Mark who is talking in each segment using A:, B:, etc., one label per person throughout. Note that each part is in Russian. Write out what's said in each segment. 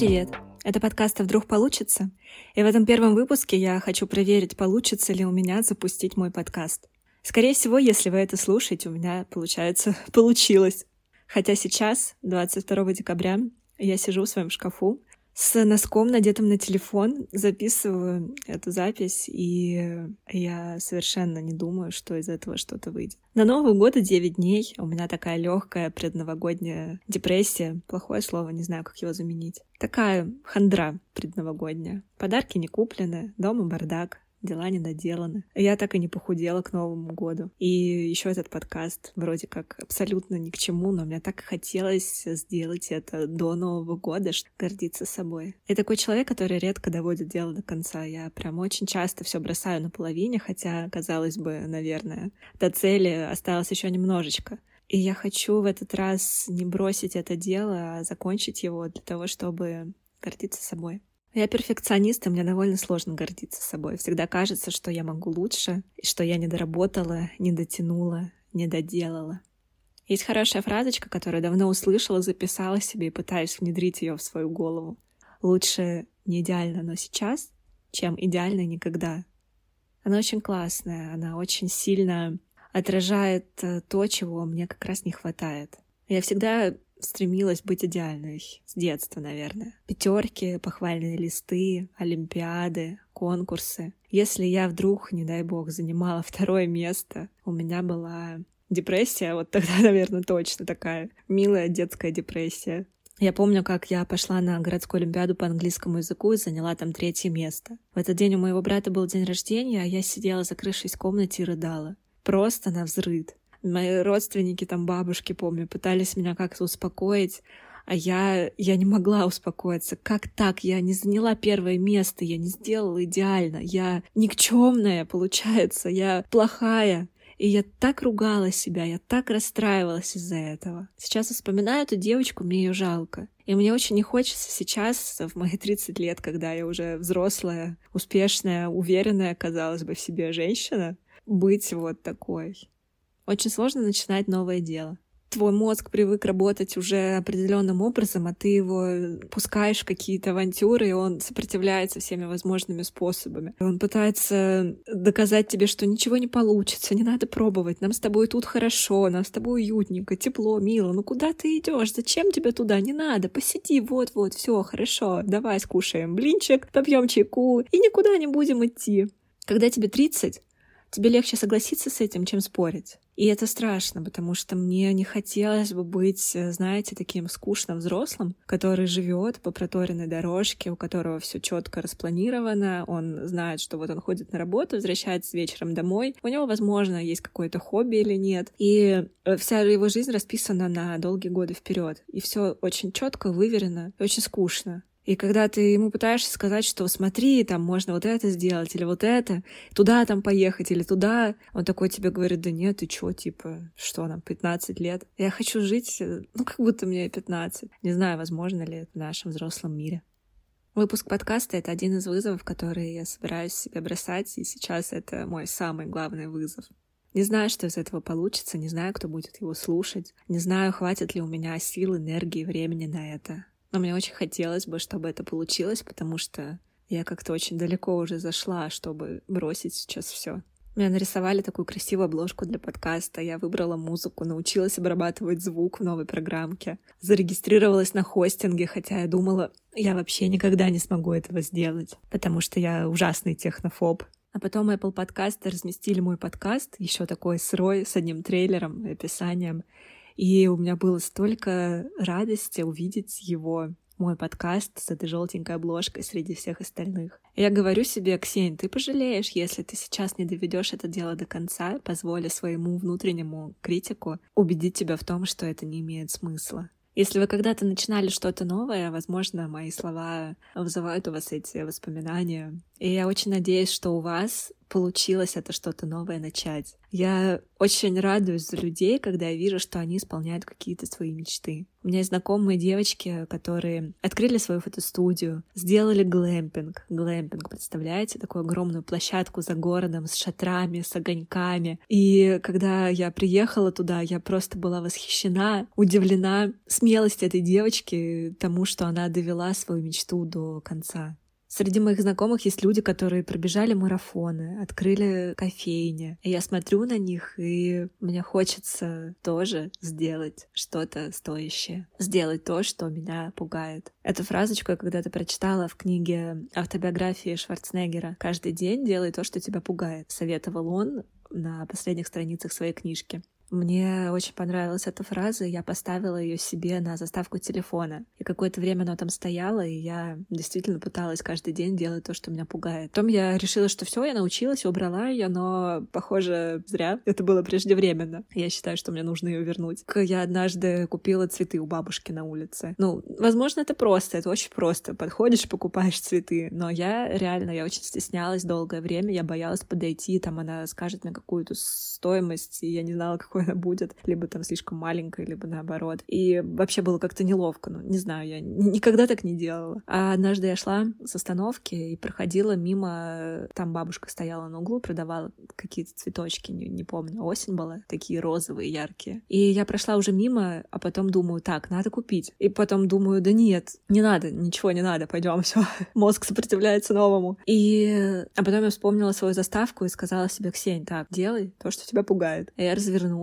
A: привет! Это подкаст «А вдруг получится?» И в этом первом выпуске я хочу проверить, получится ли у меня запустить мой подкаст. Скорее всего, если вы это слушаете, у меня, получается, получилось. Хотя сейчас, 22 декабря, я сижу в своем шкафу с носком, надетым на телефон, записываю эту запись, и я совершенно не думаю, что из этого что-то выйдет. На Новый год 9 дней у меня такая легкая предновогодняя депрессия. Плохое слово, не знаю, как его заменить. Такая хандра предновогодняя. Подарки не куплены, дома бардак, дела не доделаны. Я так и не похудела к Новому году. И еще этот подкаст вроде как абсолютно ни к чему, но мне так хотелось сделать это до Нового года, чтобы гордиться собой. Я такой человек, который редко доводит дело до конца. Я прям очень часто все бросаю на половине, хотя, казалось бы, наверное, до цели осталось еще немножечко. И я хочу в этот раз не бросить это дело, а закончить его для того, чтобы гордиться собой. Я перфекционист, и мне довольно сложно гордиться собой. Всегда кажется, что я могу лучше, и что я не доработала, не дотянула, не доделала. Есть хорошая фразочка, которую давно услышала, записала себе и пытаюсь внедрить ее в свою голову. Лучше не идеально, но сейчас, чем идеально никогда. Она очень классная, она очень сильно отражает э, то, чего мне как раз не хватает. Я всегда стремилась быть идеальной с детства, наверное. Пятерки, похвальные листы, олимпиады, конкурсы. Если я вдруг, не дай бог, занимала второе место, у меня была депрессия, вот тогда, наверное, точно такая милая детская депрессия. Я помню, как я пошла на городскую олимпиаду по английскому языку и заняла там третье место. В этот день у моего брата был день рождения, а я сидела, закрывшись в комнате, и рыдала. Просто на взрыв. Мои родственники, там бабушки, помню, пытались меня как-то успокоить, а я, я не могла успокоиться. Как так? Я не заняла первое место, я не сделала идеально, я никчемная, получается, я плохая. И я так ругала себя, я так расстраивалась из-за этого. Сейчас вспоминаю эту девочку, мне ее жалко. И мне очень не хочется сейчас, в мои 30 лет, когда я уже взрослая, успешная, уверенная, казалось бы, в себе женщина, быть вот такой. Очень сложно начинать новое дело. Твой мозг привык работать уже определенным образом, а ты его пускаешь в какие-то авантюры, и он сопротивляется всеми возможными способами. Он пытается доказать тебе, что ничего не получится, не надо пробовать, нам с тобой тут хорошо, нам с тобой уютненько, тепло, мило. Ну куда ты идешь? Зачем тебе туда? Не надо, посиди, вот-вот, все хорошо, давай скушаем блинчик, попьем чайку и никуда не будем идти. Когда тебе 30, тебе легче согласиться с этим, чем спорить. И это страшно, потому что мне не хотелось бы быть, э, знаете, таким скучным взрослым, который живет по проторенной дорожке, у которого все четко распланировано, он знает, что вот он ходит на работу, возвращается вечером домой, у него, возможно, есть какое-то хобби или нет, и э, вся его жизнь расписана на долгие годы вперед, и все очень четко, выверено, очень скучно. И когда ты ему пытаешься сказать, что смотри, там можно вот это сделать, или вот это, туда там поехать, или туда, он такой тебе говорит, да нет, ты чё, типа, что нам, 15 лет? Я хочу жить, э, ну, как будто мне 15. Не знаю, возможно ли это в нашем взрослом мире. Выпуск подкаста — это один из вызовов, которые я собираюсь себе бросать, и сейчас это мой самый главный вызов. Не знаю, что из этого получится, не знаю, кто будет его слушать, не знаю, хватит ли у меня сил, энергии, времени на это. Но мне очень хотелось бы, чтобы это получилось, потому что я как-то очень далеко уже зашла, чтобы бросить сейчас все. Меня нарисовали такую красивую обложку для подкаста, я выбрала музыку, научилась обрабатывать звук в новой программке, зарегистрировалась на хостинге, хотя я думала, я вообще никогда не смогу этого сделать, потому что я ужасный технофоб. А потом Apple Podcast разместили мой подкаст, еще такой сырой, с одним трейлером и описанием. И у меня было столько радости увидеть его, мой подкаст с этой желтенькой обложкой среди всех остальных. Я говорю себе, Ксень, ты пожалеешь, если ты сейчас не доведешь это дело до конца, позволя своему внутреннему критику убедить тебя в том, что это не имеет смысла. Если вы когда-то начинали что-то новое, возможно, мои слова вызывают у вас эти воспоминания. И я очень надеюсь, что у вас получилось это что-то новое начать. Я очень радуюсь за людей, когда я вижу, что они исполняют какие-то свои мечты. У меня есть знакомые девочки, которые открыли свою фотостудию, сделали глэмпинг. Глэмпинг, представляете, такую огромную площадку за городом с шатрами, с огоньками. И когда я приехала туда, я просто была восхищена, удивлена смелости этой девочки, тому, что она довела свою мечту до конца. Среди моих знакомых есть люди, которые пробежали марафоны, открыли кофейни. И я смотрю на них, и мне хочется тоже сделать что-то стоящее. Сделать то, что меня пугает. Эту фразочку я когда-то прочитала в книге автобиографии Шварценеггера. «Каждый день делай то, что тебя пугает», — советовал он на последних страницах своей книжки. Мне очень понравилась эта фраза, и я поставила ее себе на заставку телефона. И какое-то время она там стояла, и я действительно пыталась каждый день делать то, что меня пугает. Потом я решила, что все, я научилась, убрала ее, но, похоже, зря. Это было преждевременно. Я считаю, что мне нужно ее вернуть. Я однажды купила цветы у бабушки на улице. Ну, возможно, это просто, это очень просто. Подходишь, покупаешь цветы. Но я реально, я очень стеснялась долгое время, я боялась подойти, там она скажет мне какую-то стоимость, и я не знала, какой она будет, либо там слишком маленькая, либо наоборот. И вообще было как-то неловко, ну, не знаю, я никогда так не делала. А однажды я шла с остановки и проходила мимо, там бабушка стояла на углу, продавала какие-то цветочки, не, не помню, осень была, такие розовые, яркие. И я прошла уже мимо, а потом думаю, так, надо купить. И потом думаю, да нет, не надо, ничего не надо, пойдем, все. Мозг сопротивляется новому. И а потом я вспомнила свою заставку и сказала себе, Ксень, так, делай то, что тебя пугает. И я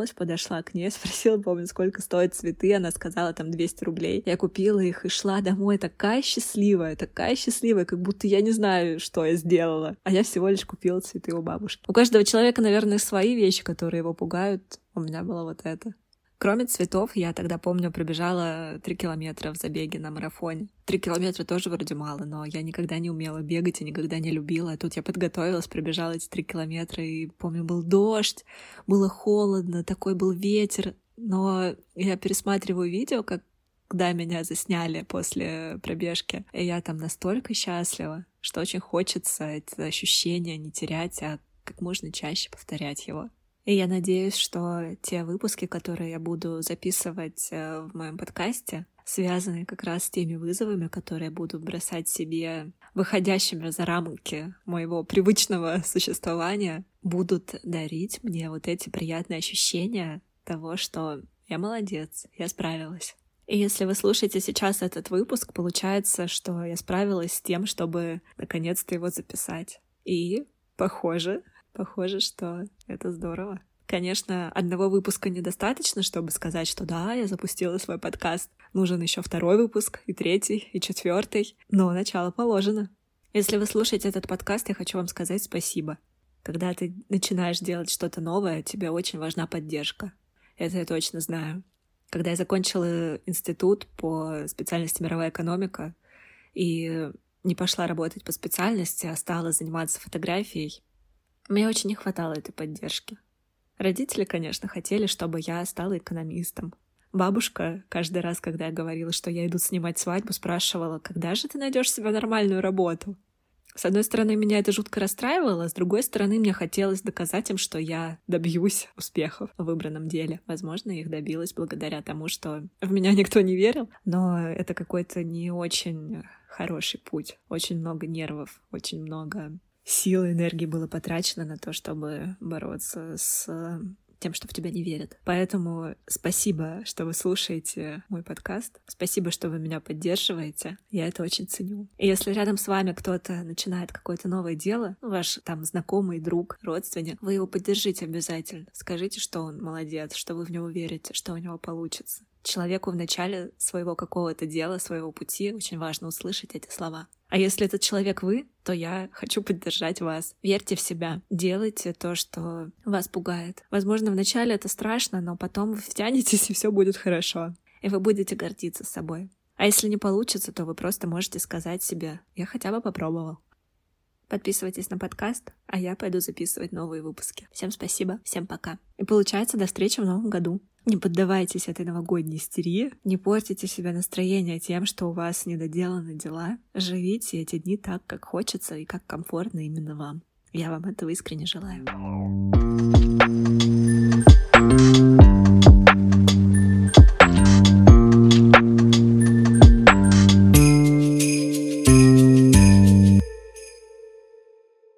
A: развернулась, подошла к ней, спросила, помню, сколько стоят цветы, она сказала там 200 рублей. Я купила их и шла домой такая счастливая, такая счастливая, как будто я не знаю, что я сделала. А я всего лишь купила цветы у бабушки. У каждого человека, наверное, свои вещи, которые его пугают. У меня было вот это. Кроме цветов, я тогда, помню, пробежала три километра в забеге на марафоне. Три километра тоже вроде мало, но я никогда не умела бегать и никогда не любила. А тут я подготовилась, пробежала эти три километра, и, помню, был дождь, было холодно, такой был ветер. Но я пересматриваю видео, как когда меня засняли после пробежки. И я там настолько счастлива, что очень хочется это ощущение не терять, а как можно чаще повторять его. И я надеюсь, что те выпуски, которые я буду записывать э, в моем подкасте, связаны как раз с теми вызовами, которые я буду бросать себе, выходящими за рамки моего привычного существования, будут дарить мне вот эти приятные ощущения того, что я молодец, я справилась. И если вы слушаете сейчас этот выпуск, получается, что я справилась с тем, чтобы наконец-то его записать. И, похоже, Похоже, что это здорово. Конечно, одного выпуска недостаточно, чтобы сказать, что да, я запустила свой подкаст. Нужен еще второй выпуск, и третий, и четвертый. Но начало положено. Если вы слушаете этот подкаст, я хочу вам сказать спасибо. Когда ты начинаешь делать что-то новое, тебе очень важна поддержка. Это я точно знаю. Когда я закончила институт по специальности мировая экономика и не пошла работать по специальности, а стала заниматься фотографией, мне очень не хватало этой поддержки. Родители, конечно, хотели, чтобы я стала экономистом. Бабушка каждый раз, когда я говорила, что я иду снимать свадьбу, спрашивала, когда же ты найдешь себе нормальную работу? С одной стороны, меня это жутко расстраивало, с другой стороны, мне хотелось доказать им, что я добьюсь успехов в выбранном деле. Возможно, их добилась благодаря тому, что в меня никто не верил, но это какой-то не очень хороший путь. Очень много нервов, очень много сил и энергии было потрачено на то, чтобы бороться с тем, что в тебя не верят. Поэтому спасибо, что вы слушаете мой подкаст. Спасибо, что вы меня поддерживаете. Я это очень ценю. И если рядом с вами кто-то начинает какое-то новое дело, ваш там знакомый, друг, родственник, вы его поддержите обязательно. Скажите, что он молодец, что вы в него верите, что у него получится. Человеку в начале своего какого-то дела, своего пути очень важно услышать эти слова. А если этот человек вы, то я хочу поддержать вас. Верьте в себя, делайте то, что вас пугает. Возможно, вначале это страшно, но потом вы втянетесь, и все будет хорошо. И вы будете гордиться собой. А если не получится, то вы просто можете сказать себе «я хотя бы попробовал». Подписывайтесь на подкаст, а я пойду записывать новые выпуски. Всем спасибо, всем пока. И получается, до встречи в новом году. Не поддавайтесь этой новогодней истерии, не портите себе настроение тем, что у вас недоделаны дела. Живите эти дни так, как хочется и как комфортно именно вам. Я вам этого искренне желаю.